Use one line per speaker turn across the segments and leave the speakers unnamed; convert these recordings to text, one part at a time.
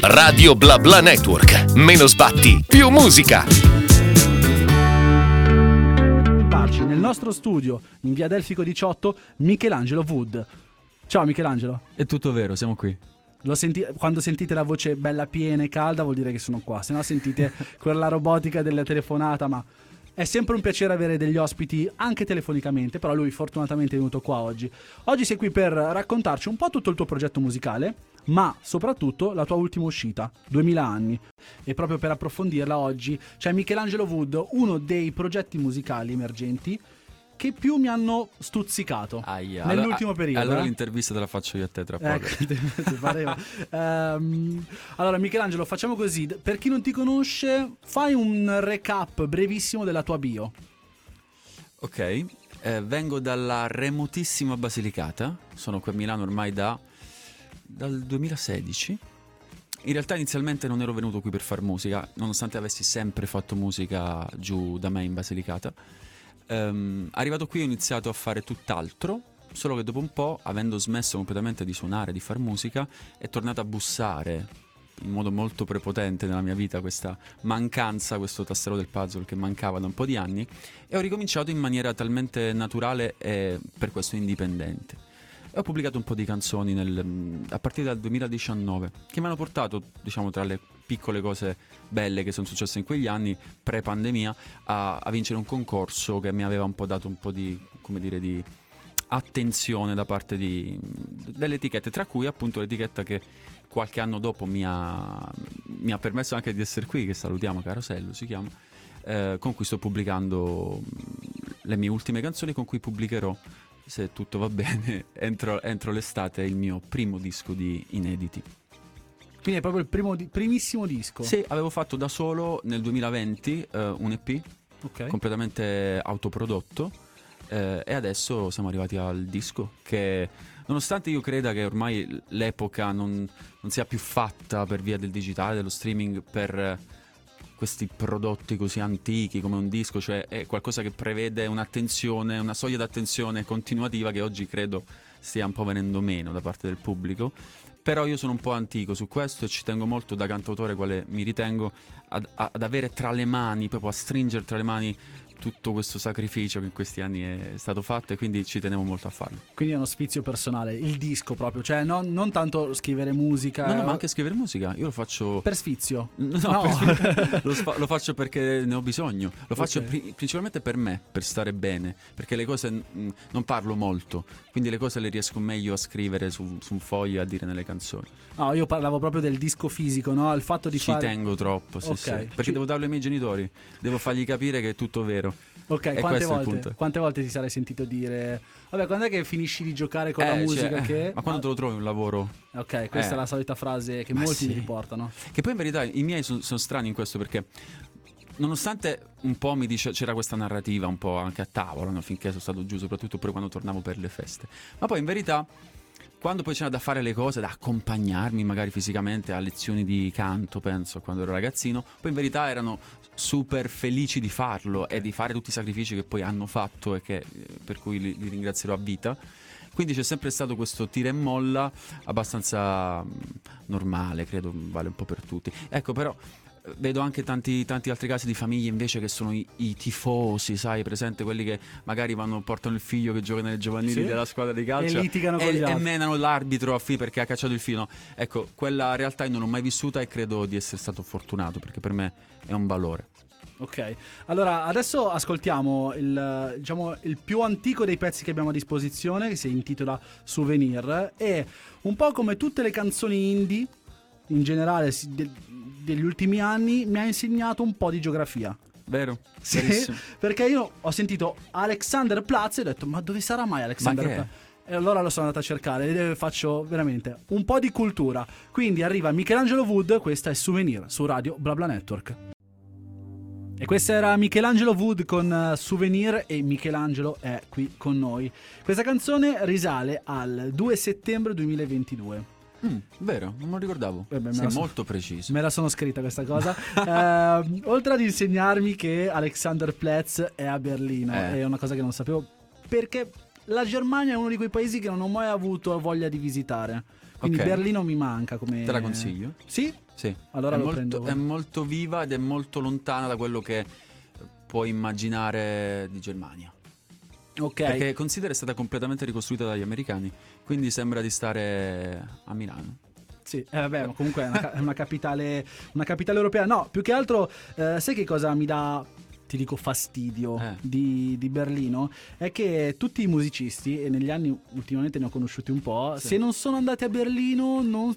Radio Bla Bla Network. Meno sbatti, più musica.
Parci nel nostro studio in via Delfico 18 Michelangelo Wood. Ciao Michelangelo.
È tutto vero, siamo qui.
Lo senti- quando sentite la voce bella piena e calda vuol dire che sono qua, se no sentite quella robotica della telefonata, ma è sempre un piacere avere degli ospiti anche telefonicamente, però lui fortunatamente è venuto qua oggi. Oggi sei qui per raccontarci un po' tutto il tuo progetto musicale, ma soprattutto la tua ultima uscita, 2000 anni. E proprio per approfondirla oggi c'è Michelangelo Wood, uno dei progetti musicali emergenti che più mi hanno stuzzicato
Aia.
nell'ultimo
allora,
periodo.
Allora
eh.
l'intervista te la faccio io a te tra poco.
Ecco. Ehm, allora, Michelangelo, facciamo così. Per chi non ti conosce, fai un recap brevissimo della tua bio.
Ok, eh, vengo dalla remotissima Basilicata, sono qui a Milano ormai da, dal 2016. In realtà inizialmente non ero venuto qui per far musica, nonostante avessi sempre fatto musica giù da me in Basilicata. Ehm, arrivato qui ho iniziato a fare tutt'altro, solo che dopo un po', avendo smesso completamente di suonare, di far musica, è tornata a bussare in modo molto prepotente nella mia vita questa mancanza, questo tastello del puzzle che mancava da un po' di anni e ho ricominciato in maniera talmente naturale e per questo indipendente. E ho pubblicato un po' di canzoni nel- a partire dal 2019 che mi hanno portato, diciamo, tra le piccole cose belle che sono successe in quegli anni, pre-pandemia, a, a vincere un concorso che mi aveva un po' dato un po' di, come dire, di attenzione da parte di, delle etichette, tra cui appunto l'etichetta che qualche anno dopo mi ha, mi ha permesso anche di essere qui, che salutiamo, Carosello si chiama, eh, con cui sto pubblicando mh, le mie ultime canzoni, con cui pubblicherò, se tutto va bene, entro, entro l'estate il mio primo disco di inediti.
Quindi è proprio il primo primissimo disco.
Sì, avevo fatto da solo nel 2020 eh, un EP
Ok.
completamente autoprodotto eh, e adesso siamo arrivati al disco che nonostante io creda che ormai l'epoca non, non sia più fatta per via del digitale, dello streaming, per questi prodotti così antichi come un disco, cioè è qualcosa che prevede un'attenzione, una soglia d'attenzione continuativa che oggi credo stia un po' venendo meno da parte del pubblico. Però io sono un po' antico su questo e ci tengo molto da cantautore quale mi ritengo ad, ad avere tra le mani, proprio a stringere tra le mani tutto questo sacrificio che in questi anni è stato fatto e quindi ci tenevo molto a farlo.
Quindi è uno sfizio personale, il disco proprio, cioè non, non tanto scrivere musica.
No, no, ma anche scrivere musica, io lo faccio...
Per sfizio.
No,
No.
per- lo, sfa- lo faccio perché ne ho bisogno, lo faccio pri- principalmente per me, per stare bene, perché le cose mm, non parlo molto, quindi le cose le riesco meglio a scrivere su, su un foglio e a dire nelle canzoni.
No, io parlavo proprio del disco fisico, no? Il fatto di
Ci
fare...
tengo troppo, sì,
Ok.
sì, perché
Ci-
devo darlo ai miei genitori, devo fargli capire che è tutto vero.
Ok,
E
quante volte, quante volte ti sarei sentito dire Vabbè, quando è che finisci di giocare con la
Eh,
musica
cioè,
che...
Ma quando te lo trovi un lavoro
Ok, questa
Eh.
è la solita frase che
Ma
molti mi
sì.
riportano.
Che poi in verità i miei sono, sono strani in questo perché nonostante un po' mi dice c'era questa narrativa un po' anche a tavola no? finché sono stato giù, soprattutto poi quando tornavo per le feste. Ma poi in verità quando poi c'era da fare le cose, da accompagnarmi magari fisicamente a lezioni di canto, penso, quando ero ragazzino, poi in verità erano super felici di farlo e di fare tutti i sacrifici che poi hanno fatto e che, eh, per cui li, li ringrazierò a vita. Quindi c'è sempre stato questo tira e molla abbastanza mm, normale, credo vale un po' per tutti. Ecco, però vedo anche tanti, tanti altri casi di famiglie invece che sono i, i tifosi, sai, presente quelli che magari vanno, portano il figlio che gioca nelle giovanili
Sì.
della squadra di calcio
E litigano con
e, e menano l'arbitro a fine perché ha cacciato il filo. Ecco, quella realtà io non l'ho mai vissuta e credo di essere stato fortunato perché per me è un valore.
Ok, allora adesso ascoltiamo il, diciamo, il più antico dei pezzi che abbiamo a disposizione, che si intitola Souvenir, e un po' come tutte le canzoni indie, in generale de- degli ultimi anni, mi ha insegnato un po' di geografia.
Vero?
Sì,
Verissimo.
perché io ho sentito Alexander Platz e ho detto, ma dove sarà mai Alexander
Ma?
Platz? E allora lo sono andato a cercare e faccio veramente un po' di cultura. Quindi arriva Michelangelo Wood, questa è Souvenir su Radio BlaBla Network. E questo era Michelangelo Wood con eh, Souvenir e Michelangelo è qui con noi. Questa canzone risale al 2 settembre 2022.
Mm, vero, non me lo ricordavo.
Eh beh,
Sei
so-
molto preciso.
Me la sono scritta questa cosa. Ehm, oltre ad insegnarmi che Alexander Platz è a Berlino,
Eh.
è una cosa che non sapevo, perché la Germania è uno di quei paesi che non ho mai avuto voglia di visitare. Quindi
Ok.
Berlino mi manca come...
Te la consiglio?
Sì?
Sì.
Allora
è, molto, è molto viva ed è molto lontana da quello che puoi immaginare di Germania.
Ok.
Perché considera è stata completamente ricostruita dagli americani, quindi sembra di stare a Milano.
Sì, eh, vabbè, comunque è una, è una capitale, una capitale europea. No, più che altro, eh, sai che cosa mi dà, ti dico, fastidio
Eh.
di, di Berlino? È che tutti i musicisti, e negli anni ultimamente ne ho conosciuti un po',
Sì.
se non sono andati a Berlino non...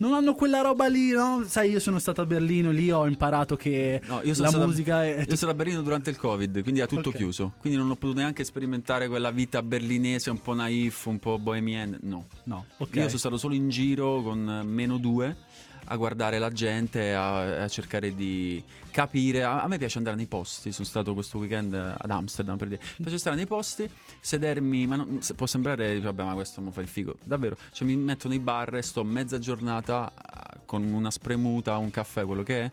Non hanno quella roba lì, no? Sai, io sono stato a Berlino, lì ho imparato che
No, io sono
la
stato a-
musica è...
Io sono a Berlino durante il Covid, quindi era tutto
Ok.
chiuso. Quindi non ho potuto neanche sperimentare quella vita berlinese un po' naif, un po' bohemienne. No.
No, ok.
Io sono stato solo in giro con meno due a guardare la gente, a, a cercare di capire. A, a me piace andare nei posti. Sono stato questo weekend ad Amsterdam per dire. Mi piace stare nei posti, sedermi. Ma non- può sembrare, vabbè, ma questo mi fa il figo. Davvero, cioè mi metto nei bar e sto mezza giornata eh, con una spremuta, un caffè, quello che è.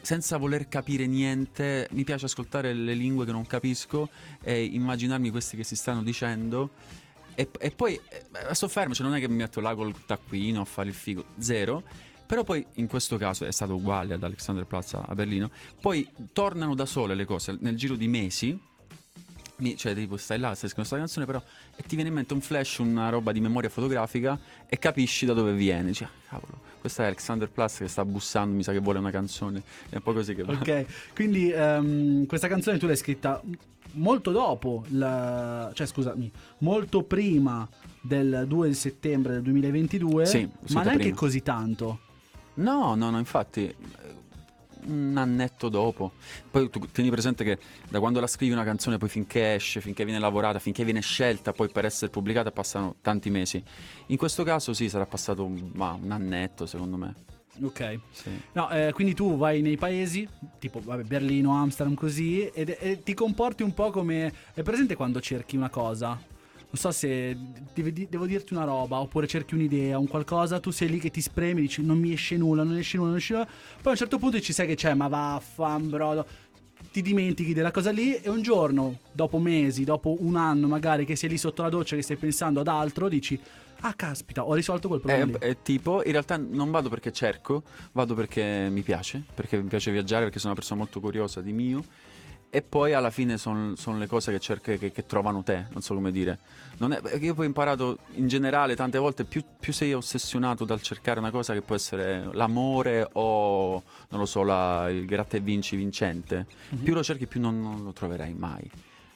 Senza voler capire niente, mi piace ascoltare le lingue che non capisco e immaginarmi questi che si stanno dicendo. E, e poi eh, sto fermo, cioè non è che mi metto là col taccuino a fare il figo, zero. Però poi in questo caso è stato uguale ad Alexanderplatz a Berlino. Poi tornano da sole le cose nel giro di mesi. Mi- cioè, tipo, stai là, stai scrivendo questa canzone, però. E ti viene in mente un flash, una roba di memoria fotografica. E capisci da dove viene. Ah, cavolo, questo è Alexanderplatz che sta bussando, mi sa che vuole una canzone. È un po' così che va.
Ok, quindi ehm, questa canzone tu l'hai scritta molto dopo, la- cioè scusami, molto prima del 2 di settembre del 2022,
Sì,
ma neanche
prima.
così tanto.
No, no, no, infatti un annetto dopo. Poi tu tieni presente che da quando la scrivi una canzone, poi finché esce, finché viene lavorata, finché viene scelta, poi per essere pubblicata passano tanti mesi. In questo caso sì, sarà passato un, ma, un annetto secondo me.
Ok.
Sì.
No, eh, quindi tu vai nei paesi, tipo vabbè, Berlino, Amsterdam, così, e ti comporti un po' come... È presente quando cerchi una cosa? Non so se devi di- devo dirti una roba, oppure cerchi un'idea, un qualcosa, tu sei lì che ti spremi, dici non mi esce nulla, non esce nulla, non esce nulla. Poi a un certo punto ci sai che c'è, ma vaffan brodo. Ti dimentichi della cosa lì e un giorno, dopo mesi, dopo un anno magari, che sei lì sotto la doccia che stai pensando ad altro, dici... Ah, caspita, ho risolto quel problema. Lì."
è tipo, in realtà non vado perché cerco, vado perché mi piace, perché mi piace viaggiare, perché sono una persona molto curiosa di mio. E poi alla fine sono le cose che cerchi, che, che trovano te, non so come dire. Non è, io poi ho imparato in generale tante volte più, più sei ossessionato dal cercare una cosa che può essere l'amore o non lo so, la- il gratta e vinci vincente,
Mhm.
più lo cerchi più non, non lo troverai mai.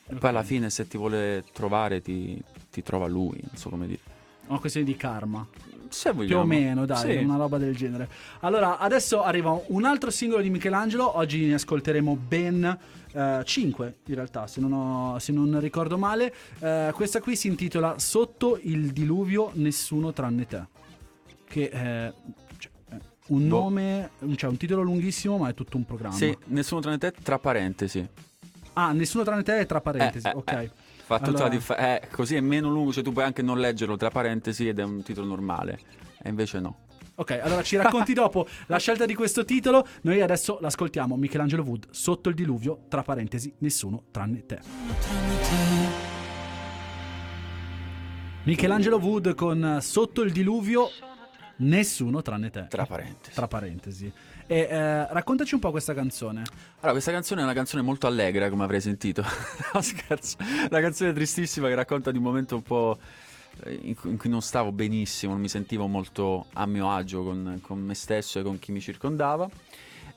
E poi alla fine se ti vuole trovare ti, ti trova lui, non so come dire.
Una questione di karma.
Se
Più
vogliamo.
o meno, dai,
Sì.
una roba del genere. Allora, adesso arriva un altro singolo di Michelangelo. Oggi ne ascolteremo ben 5, in realtà, se non, ho- se non ricordo male. Eh, questa qui si intitola Sotto il diluvio, nessuno tranne te. Che è cioè, un
Boh.
nome, cioè un titolo lunghissimo, ma è tutto un programma.
Sì, nessuno tranne te, tra parentesi.
Ah, nessuno tranne te è tra parentesi,
Eh, eh,
ok.
eh. Fa tutta
Allora-
la differ- eh, così è meno lungo, cioè tu puoi anche non leggerlo tra parentesi ed è un titolo normale. E invece no.
Ok, allora ci racconti dopo la scelta di questo titolo. Noi adesso l'ascoltiamo. Michelangelo Wood, Sotto il diluvio, tra parentesi, nessuno tranne te. Michelangelo Wood con Sotto il diluvio, nessuno tranne te.
Tra parentesi.
Tra parentesi. E eh, raccontaci un po' questa canzone.
Allora, questa canzone è una canzone molto allegra, come avrei sentito. no, scherzo. Una canzone tristissima che racconta di un momento un po' in cui, non stavo benissimo, non mi sentivo molto a mio agio con, con me stesso e con chi mi circondava.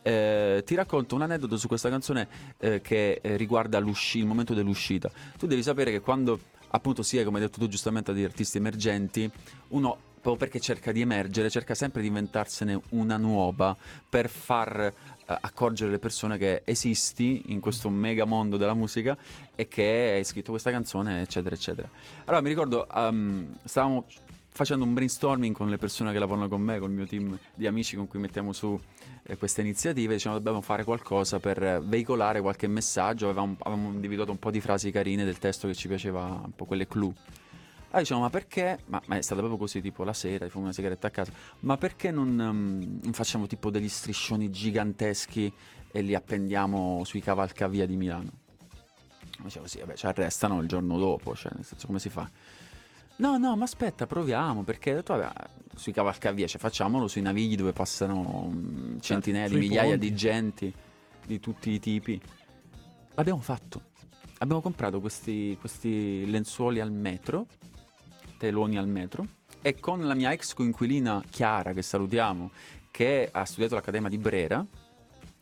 Eh, ti racconto un aneddoto su questa canzone eh, che eh, riguarda il momento dell'uscita. Tu devi sapere che quando appunto si è, come hai detto tu giustamente, di artisti emergenti, uno proprio perché cerca di emergere, cerca sempre di inventarsene una nuova per far accorgere le persone che esisti in questo mega mondo della musica e che hai scritto questa canzone, eccetera, eccetera. Allora mi ricordo, ehm, stavamo facendo un brainstorming con le persone che lavorano con me, con il mio team di amici con cui mettiamo su eh, queste iniziative, diciamo dobbiamo fare qualcosa per eh, veicolare qualche messaggio, avevamo, avevamo individuato un po' di frasi carine del testo che ci piaceva, un po' quelle clou. Allora diciamo, ma perché? Ma, ma è stato proprio così, tipo la sera, fumo una sigaretta a casa. Ma perché non, ehm, non facciamo tipo degli striscioni giganteschi e li appendiamo sui cavalcavia di Milano? Dicevo, sì, vabbè, ci arrestano il giorno dopo, cioè, nel senso, come si fa? No, no, ma aspetta, proviamo, perché detto, vabbè, sui cavalcavia, cioè, facciamolo sui navigli dove passano mm, centinaia di migliaia
ponti.
di genti di tutti i tipi. L'abbiamo fatto. Abbiamo comprato questi, questi lenzuoli al metro, teloni al metro, e con la mia ex coinquilina Chiara, che salutiamo, che ha studiato all'Accademia di Brera,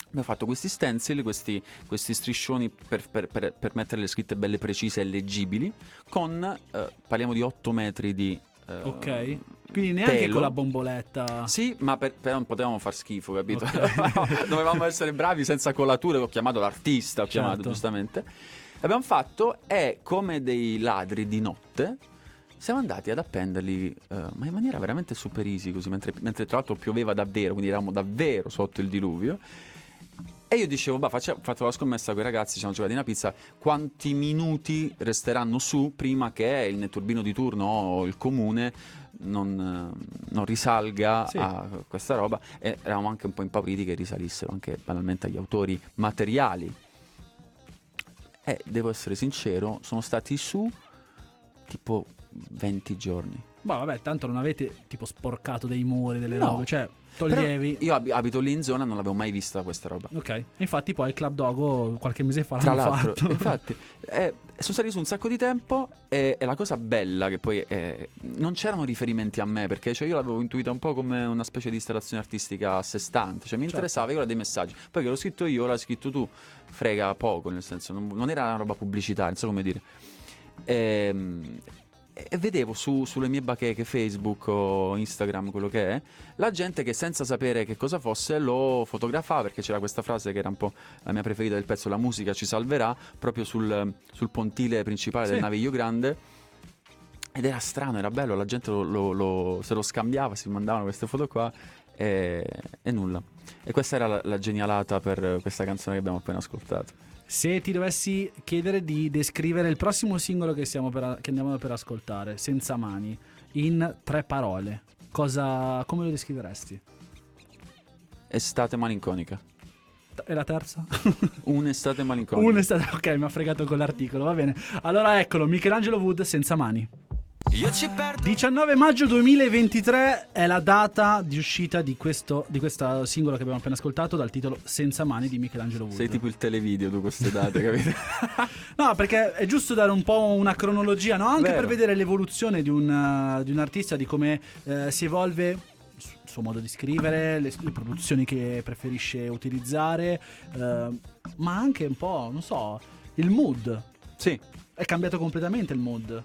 abbiamo fatto questi stencil, questi, questi striscioni per, per- per- per mettere le scritte belle precise e leggibili, con, eh, parliamo di 8 metri di... eh,
Ok. Quindi neanche
telo.
con la bomboletta.
Sì, ma per- però non potevamo far schifo, capito?
Ok.
Dovevamo essere bravi senza colature. Ho chiamato l'artista, ho chiamato
Certo.
giustamente. Abbiamo fatto e come dei ladri di notte siamo andati ad appenderli, eh, ma in maniera veramente super easy, così, mentre, mentre tra l'altro pioveva davvero, quindi eravamo davvero sotto il diluvio. E io dicevo, bah, ho fatto la scommessa con i ragazzi, ci siamo giocati una pizza, quanti minuti resteranno su prima che il netturbino di turno o il comune non, non risalga
Sì.
a questa roba e eravamo anche un po' impauriti che risalissero anche banalmente agli autori materiali. E devo essere sincero, sono stati su tipo 20 giorni.
Ma vabbè, tanto non avete tipo sporcato dei muri, delle
No.
robe, cioè toglievi.
Però io ab- abito lì in zona, non l'avevo mai vista questa roba.
Ok, infatti poi il Club Dogo qualche mese fa
Tra
l'hanno
l'altro,
fatto.
infatti, eh, sono stati su un sacco di tempo e, e la cosa bella che poi eh, non c'erano riferimenti a me perché cioè, io l'avevo intuita un po' come una specie di installazione artistica a sé stante, cioè mi
Certo.
interessava, io ero dei messaggi, poi che l'ho scritto io, l'hai scritto tu, frega poco, nel senso non, non era una roba pubblicitaria, non so come dire. Ehm, E, vedevo su- sulle mie bacheche Facebook o Instagram, quello che è, la gente che senza sapere che cosa fosse lo fotografava perché c'era questa frase che era un po' la mia preferita del pezzo, la musica ci salverà, proprio sul, sul pontile principale
Sì.
del naviglio grande. Ed era strano, era bello, la gente lo- lo- lo- se lo scambiava, si mandavano queste foto qua e, e nulla. E questa era la, la genialata per questa canzone che abbiamo appena ascoltato.
Se ti dovessi chiedere di descrivere il prossimo singolo che, per- che andiamo per ascoltare, senza mani, in tre parole, cosa, come lo descriveresti?
Estate malinconica.
E la terza?
Un'estate malinconica.
Stato ok, mi ha fregato con l'articolo, va bene. Allora eccolo, Michelangelo Wood senza mani.
Io ci perdo
19 maggio 2023 è la data di uscita di questo, di questo singolo che abbiamo appena ascoltato dal titolo Senza mani di Michelangelo Wood.
Sei tipo il televideo tu queste date, capito?
No, perché è giusto dare un po' una cronologia, no? Anche
Vero.
per vedere l'evoluzione di un, uh, di un artista, di come eh, si evolve il suo modo di scrivere, le, le produzioni che preferisce utilizzare, eh, ma anche un po', non so, il mood.
sì,
È cambiato completamente il mood.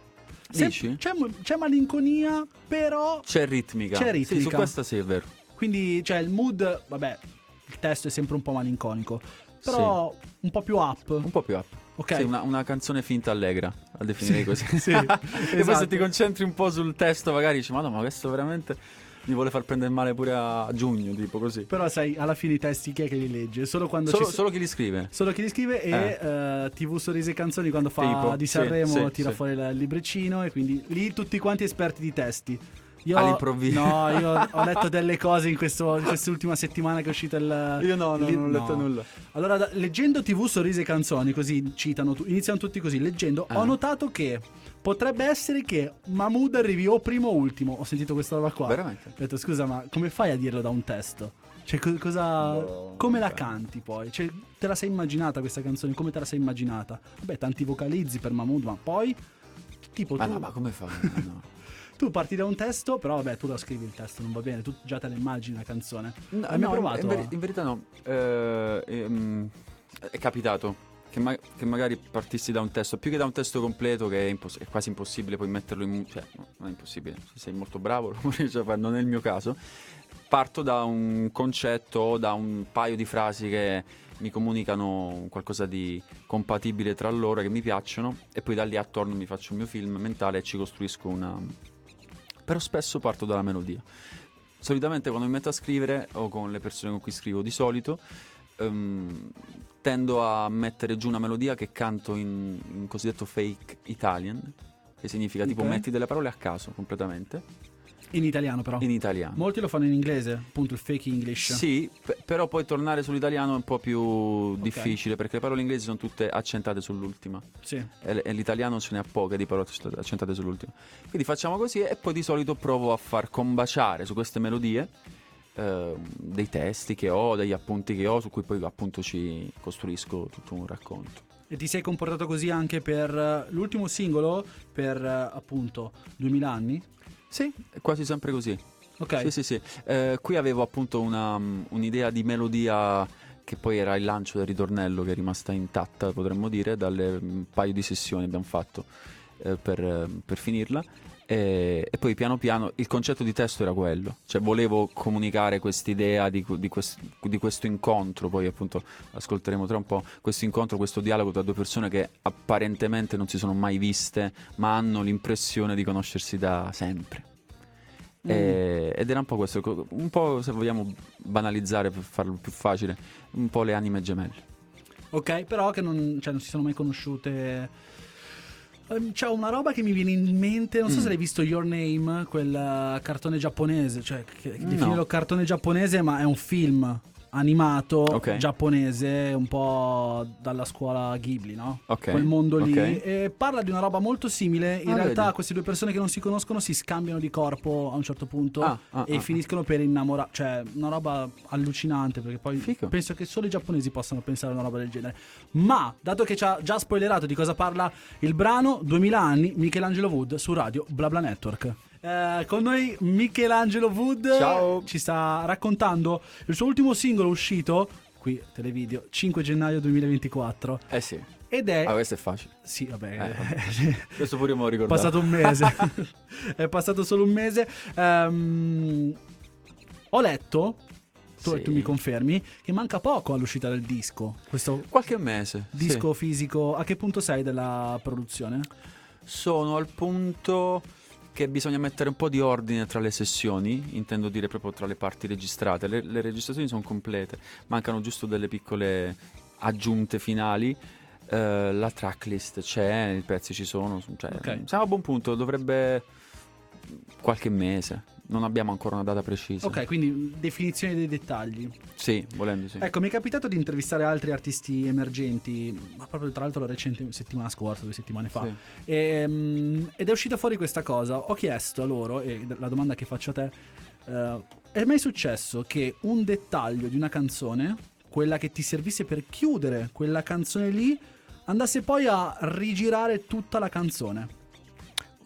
Se-
Dici?
c'è, c'è malinconia, però
c'è ritmica.
C'è
Sì, su
ritmica.
questa sì è vero.
Quindi, cioè, il mood, vabbè, il testo è sempre un po' malinconico. Però un po' più up.
Un po' più up.
Ok.
Sì, una, una canzone finta allegra, a definire così.
sì,
E poi se
esatto.
ti concentri un po' sul testo, magari dici, ma no, ma questo veramente mi vuole far prendere male pure a giugno, tipo così.
Però sai, alla fine i testi chi è che li legge? Solo quando
Solo,
ci
solo chi li scrive.
solo chi li scrive e eh, TV Sorrisi e Canzoni quando fa
Tipo,
di
sì,
Sanremo
sì,
tira
sì.
fuori il libricino e quindi lì tutti quanti esperti di testi. Io,
All'improvviso.
No, io ho letto delle cose in, questo- in quest'ultima settimana che è uscito il...
Io no, no,
il-
non ho letto
no.
nulla.
Allora, da- leggendo TV Sorrisi e Canzoni, così citano, iniziano tutti così, leggendo, ho
Ah.
notato che potrebbe essere che Mahmood arrivi o primo o ultimo. Ho sentito questa roba qua.
Veramente?
Ho detto, scusa, ma come fai a dirlo da un testo? Cioè, co- cosa.
Boh,
come la canti poi? Cioè, te la sei immaginata questa canzone? Come te la sei immaginata? Vabbè, tanti vocalizzi per Mahmood, ma poi. Tipo,
Ma
tu,
no, ma come fai? No.
tu parti da un testo, però vabbè, tu lo scrivi il testo, non va bene, tu già te la immagini la canzone.
No, no,
provato?
In, veri- in verità no. Eh, ehm, è capitato che, ma- che magari partissi da un testo, più che da un testo completo, che è, imposs- è quasi impossibile poi metterlo in... Cioè, no, non è impossibile, se sei molto bravo lo riesci a fare, non è il mio caso. Parto da un concetto da un paio di frasi che mi comunicano qualcosa di compatibile tra loro, che mi piacciono, e poi da lì attorno mi faccio il mio film mentale e ci costruisco una... Però spesso parto dalla melodia. Solitamente quando mi metto a scrivere, o con le persone con cui scrivo di solito, ehm, tendo a mettere giù una melodia che canto in, in cosiddetto fake Italian, che significa tipo
Ok.
metti delle parole a caso completamente,
In italiano però.
in italiano.
Molti lo fanno in inglese, appunto il fake English.
Sì, p- però poi tornare sull'italiano è un po' più difficile perché le parole inglesi sono tutte accentate sull'ultima
Sì.
e, l- e l'italiano ce n'è a poche di parole accentate sull'ultima. Quindi facciamo così e poi di solito provo a far combaciare su queste melodie eh, dei testi che ho, degli appunti che ho, su cui poi appunto ci costruisco tutto un racconto.
E ti sei comportato così anche per eh, l'ultimo singolo, per eh, appunto 2000 anni?
Sì, quasi sempre così.
Ok.
Sì, sì, sì. Eh, qui avevo appunto una, mm, un'idea di melodia che poi era il lancio del ritornello che è rimasta intatta, potremmo dire, dalle un paio di sessioni abbiamo fatto eh, per, eh, per finirla. E, e poi piano piano il concetto di testo era quello, cioè volevo comunicare quest'idea di, di, quest- di questo incontro, poi appunto ascolteremo tra un po', questo incontro, questo dialogo tra due persone che apparentemente non si sono mai viste, ma hanno l'impressione di conoscersi da sempre.
Mm.
E- ed era un po' questo, un po' se vogliamo banalizzare per farlo più facile, un po' le anime gemelle.
Ok, però che non, cioè, non si sono mai conosciute. Ehm, C'è una roba che mi viene in mente, non so
Mm.
se l'hai visto Your Name, quel eh, cartone giapponese, cioè che, che
No.
definirlo cartone giapponese, ma è un film animato
Ok.
giapponese, un po' dalla scuola Ghibli, no?
Ok,
Quel mondo lì.
ok.
E parla di una roba molto simile. In
Ah,
realtà
vedi.
queste due persone che non si conoscono si scambiano di corpo a un certo punto
Ah, ah,
e
ah,
finiscono per innamorare. Cioè, una roba allucinante, perché poi
Fico.
penso che solo i giapponesi possano pensare a una roba del genere. Ma, dato che ci ha già spoilerato di cosa parla il brano, 2000 anni, Michelangelo Wood su radio BlaBla Network. Eh, con noi Michelangelo Wood
Ciao.
ci sta raccontando il suo ultimo singolo uscito, qui televideo, 5 gennaio 2024.
Eh sì,
Ed è...
ah, questo è facile.
Sì, vabbè,
Eh, Questo pure me lo
è
ricordavo.
passato un mese. è passato solo un mese. Ehm, ho letto, tu,
Sì.
tu mi confermi, che manca poco all'uscita del disco. Questo
Qualche mese. sì.
disco fisico. A che punto sei della produzione?
Sono al punto che bisogna mettere un po' di ordine tra le sessioni, intendo dire proprio tra le parti registrate. Le, le registrazioni sono complete, mancano giusto delle piccole aggiunte finali. Eh, la tracklist c'è, i pezzi ci sono, cioè,
Ok.
siamo a buon punto, dovrebbe qualche mese. Non abbiamo ancora una data precisa.
Ok, quindi definizione dei dettagli.
Sì, volendo sì.
Ecco, mi è capitato di intervistare altri artisti emergenti, ma proprio tra l'altro recente, settimana scorsa, due settimane fa.
Sì.
Ehm, ed è uscita fuori questa cosa. Ho chiesto a loro, e la domanda che faccio a te, eh, è mai successo che un dettaglio di una canzone, quella che ti servisse per chiudere quella canzone lì, andasse poi a rigirare tutta la canzone?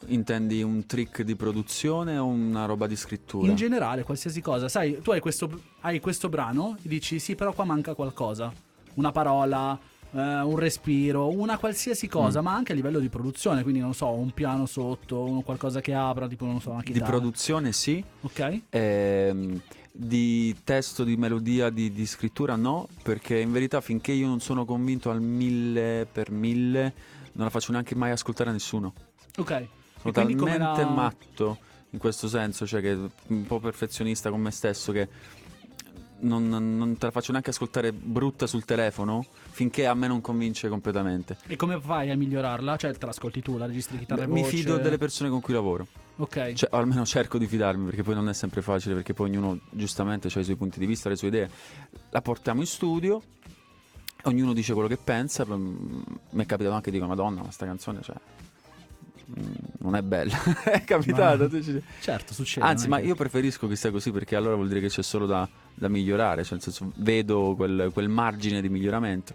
Intendi un trick di produzione o una roba di scrittura?
In generale, qualsiasi cosa. Sai, tu hai questo, hai questo brano e dici sì, però qua manca qualcosa. Una parola, eh, un respiro, una qualsiasi cosa,
Mm.
ma anche a livello di produzione. Quindi, non so, un piano sotto, qualcosa che apra, tipo, non so, una
di
chitarra.
produzione sì,
Ok?
Ehm, di testo, di melodia, di, di scrittura no, perché in verità finché io non sono convinto al mille per mille non la faccio neanche mai ascoltare a nessuno.
Ok.
Sono talmente
la-
matto in questo senso, cioè che un po' perfezionista con me stesso che non, non te la faccio neanche ascoltare brutta sul telefono finché a me non convince completamente.
E come fai a migliorarla? Cioè, te l'ascolti tu, la registri chitarra
Mi
voce?
fido delle persone con cui lavoro.
Ok.
Cioè, o almeno cerco di fidarmi perché poi non è sempre facile perché poi ognuno giustamente ha i suoi punti di vista, le sue idee. La portiamo in studio, ognuno dice quello che pensa. mm, Mi è capitato anche di dire Madonna, ma sta canzone cioè, non è bella. è capitato.
Ma- Certo, succede.
Anzi, ma
che-
io preferisco che sia così perché allora vuol dire che c'è solo da, da migliorare, cioè nel senso vedo quel, quel margine di miglioramento.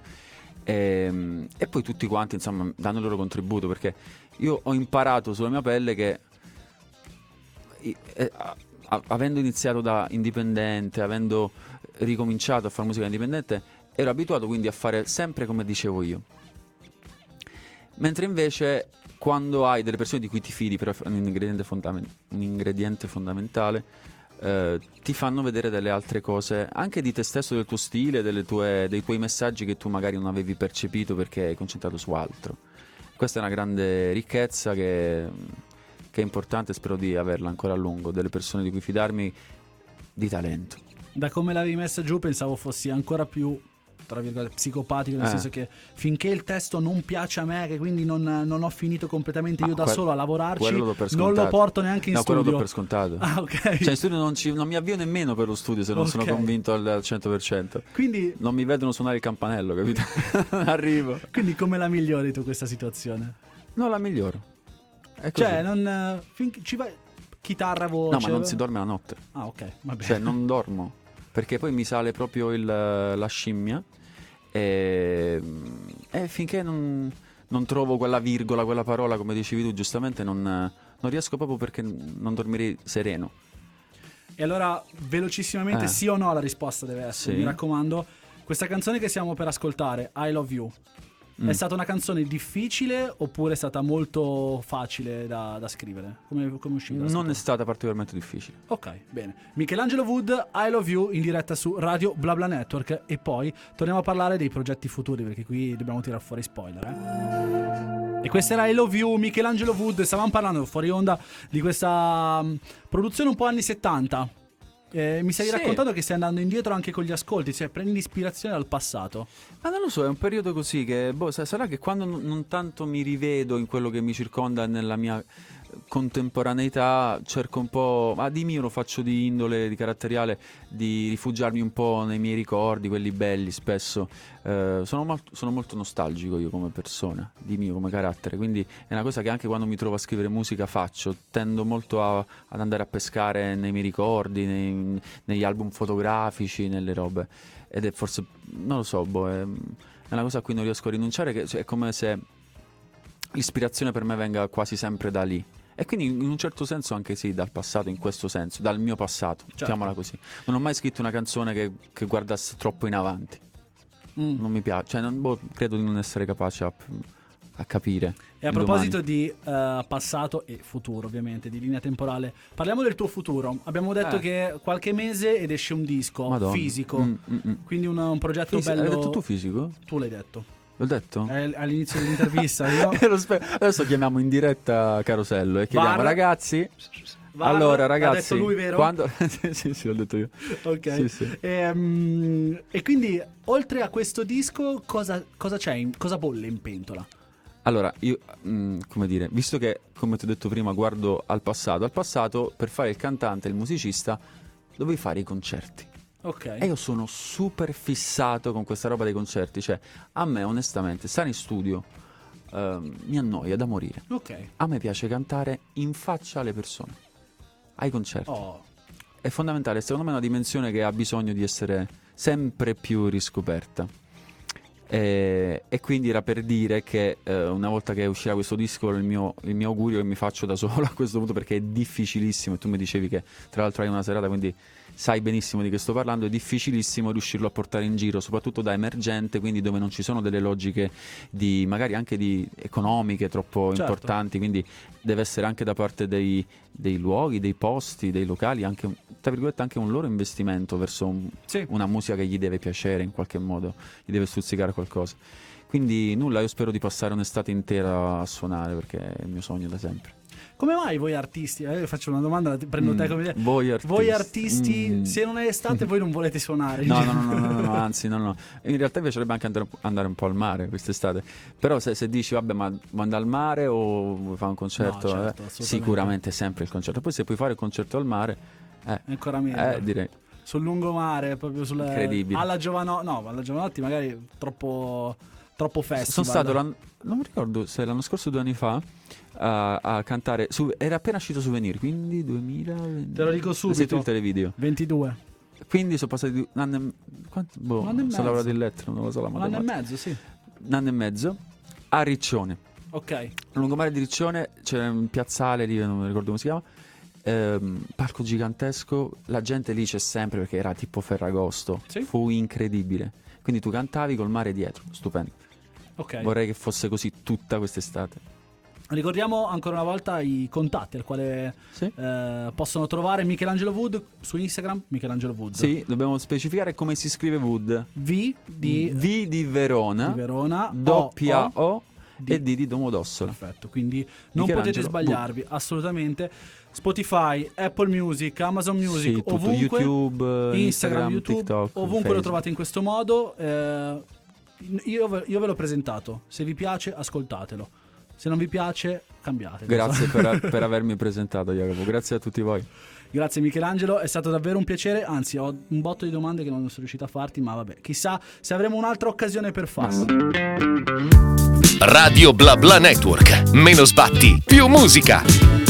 Ehm, E, poi tutti quanti, insomma, danno il loro contributo perché io ho imparato sulla mia pelle che eh, avendo iniziato da indipendente, avendo ricominciato a fare musica indipendente, ero abituato quindi a fare sempre come dicevo io. Mentre invece quando hai delle persone di cui ti fidi, però è un ingrediente, fondamen- un ingrediente fondamentale, eh, ti fanno vedere delle altre cose, anche di te stesso, del tuo stile, tue- dei tuoi messaggi che tu magari non avevi percepito perché hai concentrato su altro. Questa è una grande ricchezza che, che è importante, spero di averla ancora a lungo, delle persone di cui fidarmi di talento.
Da come l'avevi messa giù pensavo fossi ancora più tra virgolette, psicopatico, nel
Eh.
senso che finché il testo non piace a me, che quindi non, non ho finito completamente io
Ah,
da
quel-
solo a lavorarci, non lo porto neanche in
no, quello do
studio.
per scontato.
Ah, ok.
Cioè, in studio non, ci- non mi avvio nemmeno per lo studio se non sono
Ok.
convinto al, al 100%.
quindi,
Non mi vedono suonare il campanello, capito? Arrivo.
quindi come la migliori tu questa situazione?
No, la miglioro.
Cioè, non... eh, finché ci vai... Chitarra, voce...
no, ma non si dorme la notte.
Ah, ok, va bene.
Cioè, non dormo. Perché poi mi sale proprio il- la scimmia. E, e finché non, non trovo quella virgola, quella parola, come dicevi tu, giustamente, non, non riesco proprio perché non dormirei sereno.
E allora, velocissimamente,
Eh.
sì o no la risposta deve essere,
Sì.
mi raccomando. Questa canzone che stiamo per ascoltare, I Love You,
Mm.
è stata una canzone difficile oppure è stata molto facile da, da scrivere? Come, come uscita?
Non è stata particolarmente difficile.
Ok, bene. Michelangelo Wood, I Love You in diretta su Radio BlaBla Network e poi torniamo a parlare dei progetti futuri perché qui dobbiamo tirare fuori spoiler. eh. E questa era I Love You, Michelangelo Wood, stavamo parlando fuori onda di questa mm, produzione un po' anni 70. Eh, mi stai
Sì.
raccontando che stai andando indietro anche con gli ascolti, cioè prendi ispirazione dal passato.
Ma non lo so, è un periodo così che, boh, sa- sarà che quando non tanto mi rivedo in quello che mi circonda nella mia contemporaneità, cerco un po', ma di mio lo faccio di indole, di caratteriale, di rifugiarmi un po' nei miei ricordi, quelli belli spesso. Eh, sono, molto, sono molto nostalgico io come persona, di mio, come carattere, quindi è una cosa che anche quando mi trovo a scrivere musica faccio, tendo molto a- ad andare a pescare nei miei ricordi, nei- negli album fotografici, nelle robe. Ed è forse, non lo so, boh, è, è una cosa a cui non riesco a rinunciare, che cioè, è come se l'ispirazione per me venga quasi sempre da lì. E quindi in un certo senso anche sì, dal passato, in questo senso, dal mio passato,
Certo.
chiamala così. Non ho mai scritto una canzone che, che guardasse troppo in avanti,
Mm.
non mi piace, cioè non- boh, credo di non essere capace a, a capire.
E a proposito
domani.
di eh, passato e futuro, ovviamente, di linea temporale, parliamo del tuo futuro. Abbiamo detto
Eh.
che qualche mese ed esce un disco
Madonna.
fisico.
Mm, mm, mm.
Quindi un, un progetto
Fisi-
bello.
Hai detto tu fisico?
Tu l'hai detto.
L'ho detto?
Eh, all'inizio dell'intervista io.
Adesso chiamiamo in diretta Carosello e chiediamo
Var-
ragazzi.
Var-
allora
ha
ragazzi,
detto lui, vero?
quando... sì, sì, sì, l'ho detto io.
Ok.
Sì, sì.
Ehm, E, quindi, oltre a questo disco, cosa, cosa c'è? in- cosa bolle in pentola?
Allora, io, mm, come dire, visto che, come ti ho detto prima, guardo al passato, al passato per fare il cantante, il musicista, dovevi fare i concerti.
Ok.
E io sono super fissato con questa roba dei concerti. Cioè, a me, onestamente, stare in studio ehm, mi annoia da morire.
Ok.
A me piace cantare in faccia alle persone, ai concerti.
Oh.
È fondamentale, secondo me è una dimensione che ha bisogno di essere sempre più riscoperta. E, e quindi era per dire che eh, una volta che uscirà questo disco il mio, il mio augurio che mi faccio da solo a questo punto perché è difficilissimo e tu mi dicevi che tra l'altro hai una serata quindi sai benissimo di che sto parlando è difficilissimo riuscirlo a portare in giro soprattutto da emergente quindi dove non ci sono delle logiche di magari anche di economiche troppo
Certo.
importanti quindi deve essere anche da parte dei, dei luoghi, dei posti, dei locali, anche, tra virgolette anche un loro investimento verso un-
Sì.
una musica che gli deve piacere in qualche modo, gli deve stuzzicare qualcosa. Quindi nulla, io spero di passare un'estate intera a suonare perché è il mio sogno da sempre.
Come mai voi artisti? eh, faccio una domanda, prendo te
Mm,
come idea.
Voi artisti.
Voi artisti,
Mm.
se non è estate, voi non volete suonare.
No, no, no, no, no, no, anzi, no, no. In realtà piacerebbe anche andare, andare un po' al mare quest'estate. Però se, se dici, vabbè, ma andare al mare o vuoi fare un concerto?
No, certo,
eh, sicuramente sempre il concerto. Poi se puoi fare il concerto al mare, eh,
Ancora meglio.
eh, direi.
Sul lungomare, proprio sulla.
Incredibile.
Alla Giovanotti. No, alla Giovanotti magari troppo. Troppo festival.
Sono stato l'anno, non mi ricordo se l'anno scorso o due anni fa a, a cantare. su- era appena uscito Souvenir, quindi 2020.
Te lo dico subito.
Sei tu il televideo.
22.
Quindi sono passati un anno e quanto, boh,
Un anno e
sono
mezzo.
lavorato in lettera, non lo so la
Un anno e
matematica.
mezzo, sì.
Un anno e mezzo a Riccione.
Ok.
A lungomare di Riccione c'era un piazzale lì, non mi ricordo come si chiama. ehm, palco gigantesco, la gente lì c'è sempre perché era tipo Ferragosto.
Sì.
Fu incredibile. Quindi tu cantavi col mare dietro, stupendo.
Ok.
Vorrei che fosse così tutta quest'estate.
Ricordiamo ancora una volta i contatti al quale
Sì.
eh, possono trovare Michelangelo Wood su Instagram. Michelangelo Wood.
Sì, dobbiamo specificare come si scrive Wood.
V di,
V di Verona,
di Verona.
doppia
O,
O,
di-
e di, di Domodossola.
Perfetto, quindi non potete sbagliarvi assolutamente. Spotify, Apple Music, Amazon Music,
Sì,
ovunque,
YouTube,
Instagram, YouTube,
TikTok,
ovunque lo
Facebook.
trovate in questo modo. eh, io, ve, io ve l'ho presentato. Se vi piace, ascoltatelo. Se non vi piace, cambiate.
Grazie per, per avermi presentato, Jacopo. Grazie a tutti voi.
Grazie Michelangelo, è stato davvero un piacere. Anzi, ho un botto di domande che non sono riuscito a farti, ma vabbè, chissà se avremo un'altra occasione per farlo.
Radio Bla Bla Network. Meno sbatti, più musica.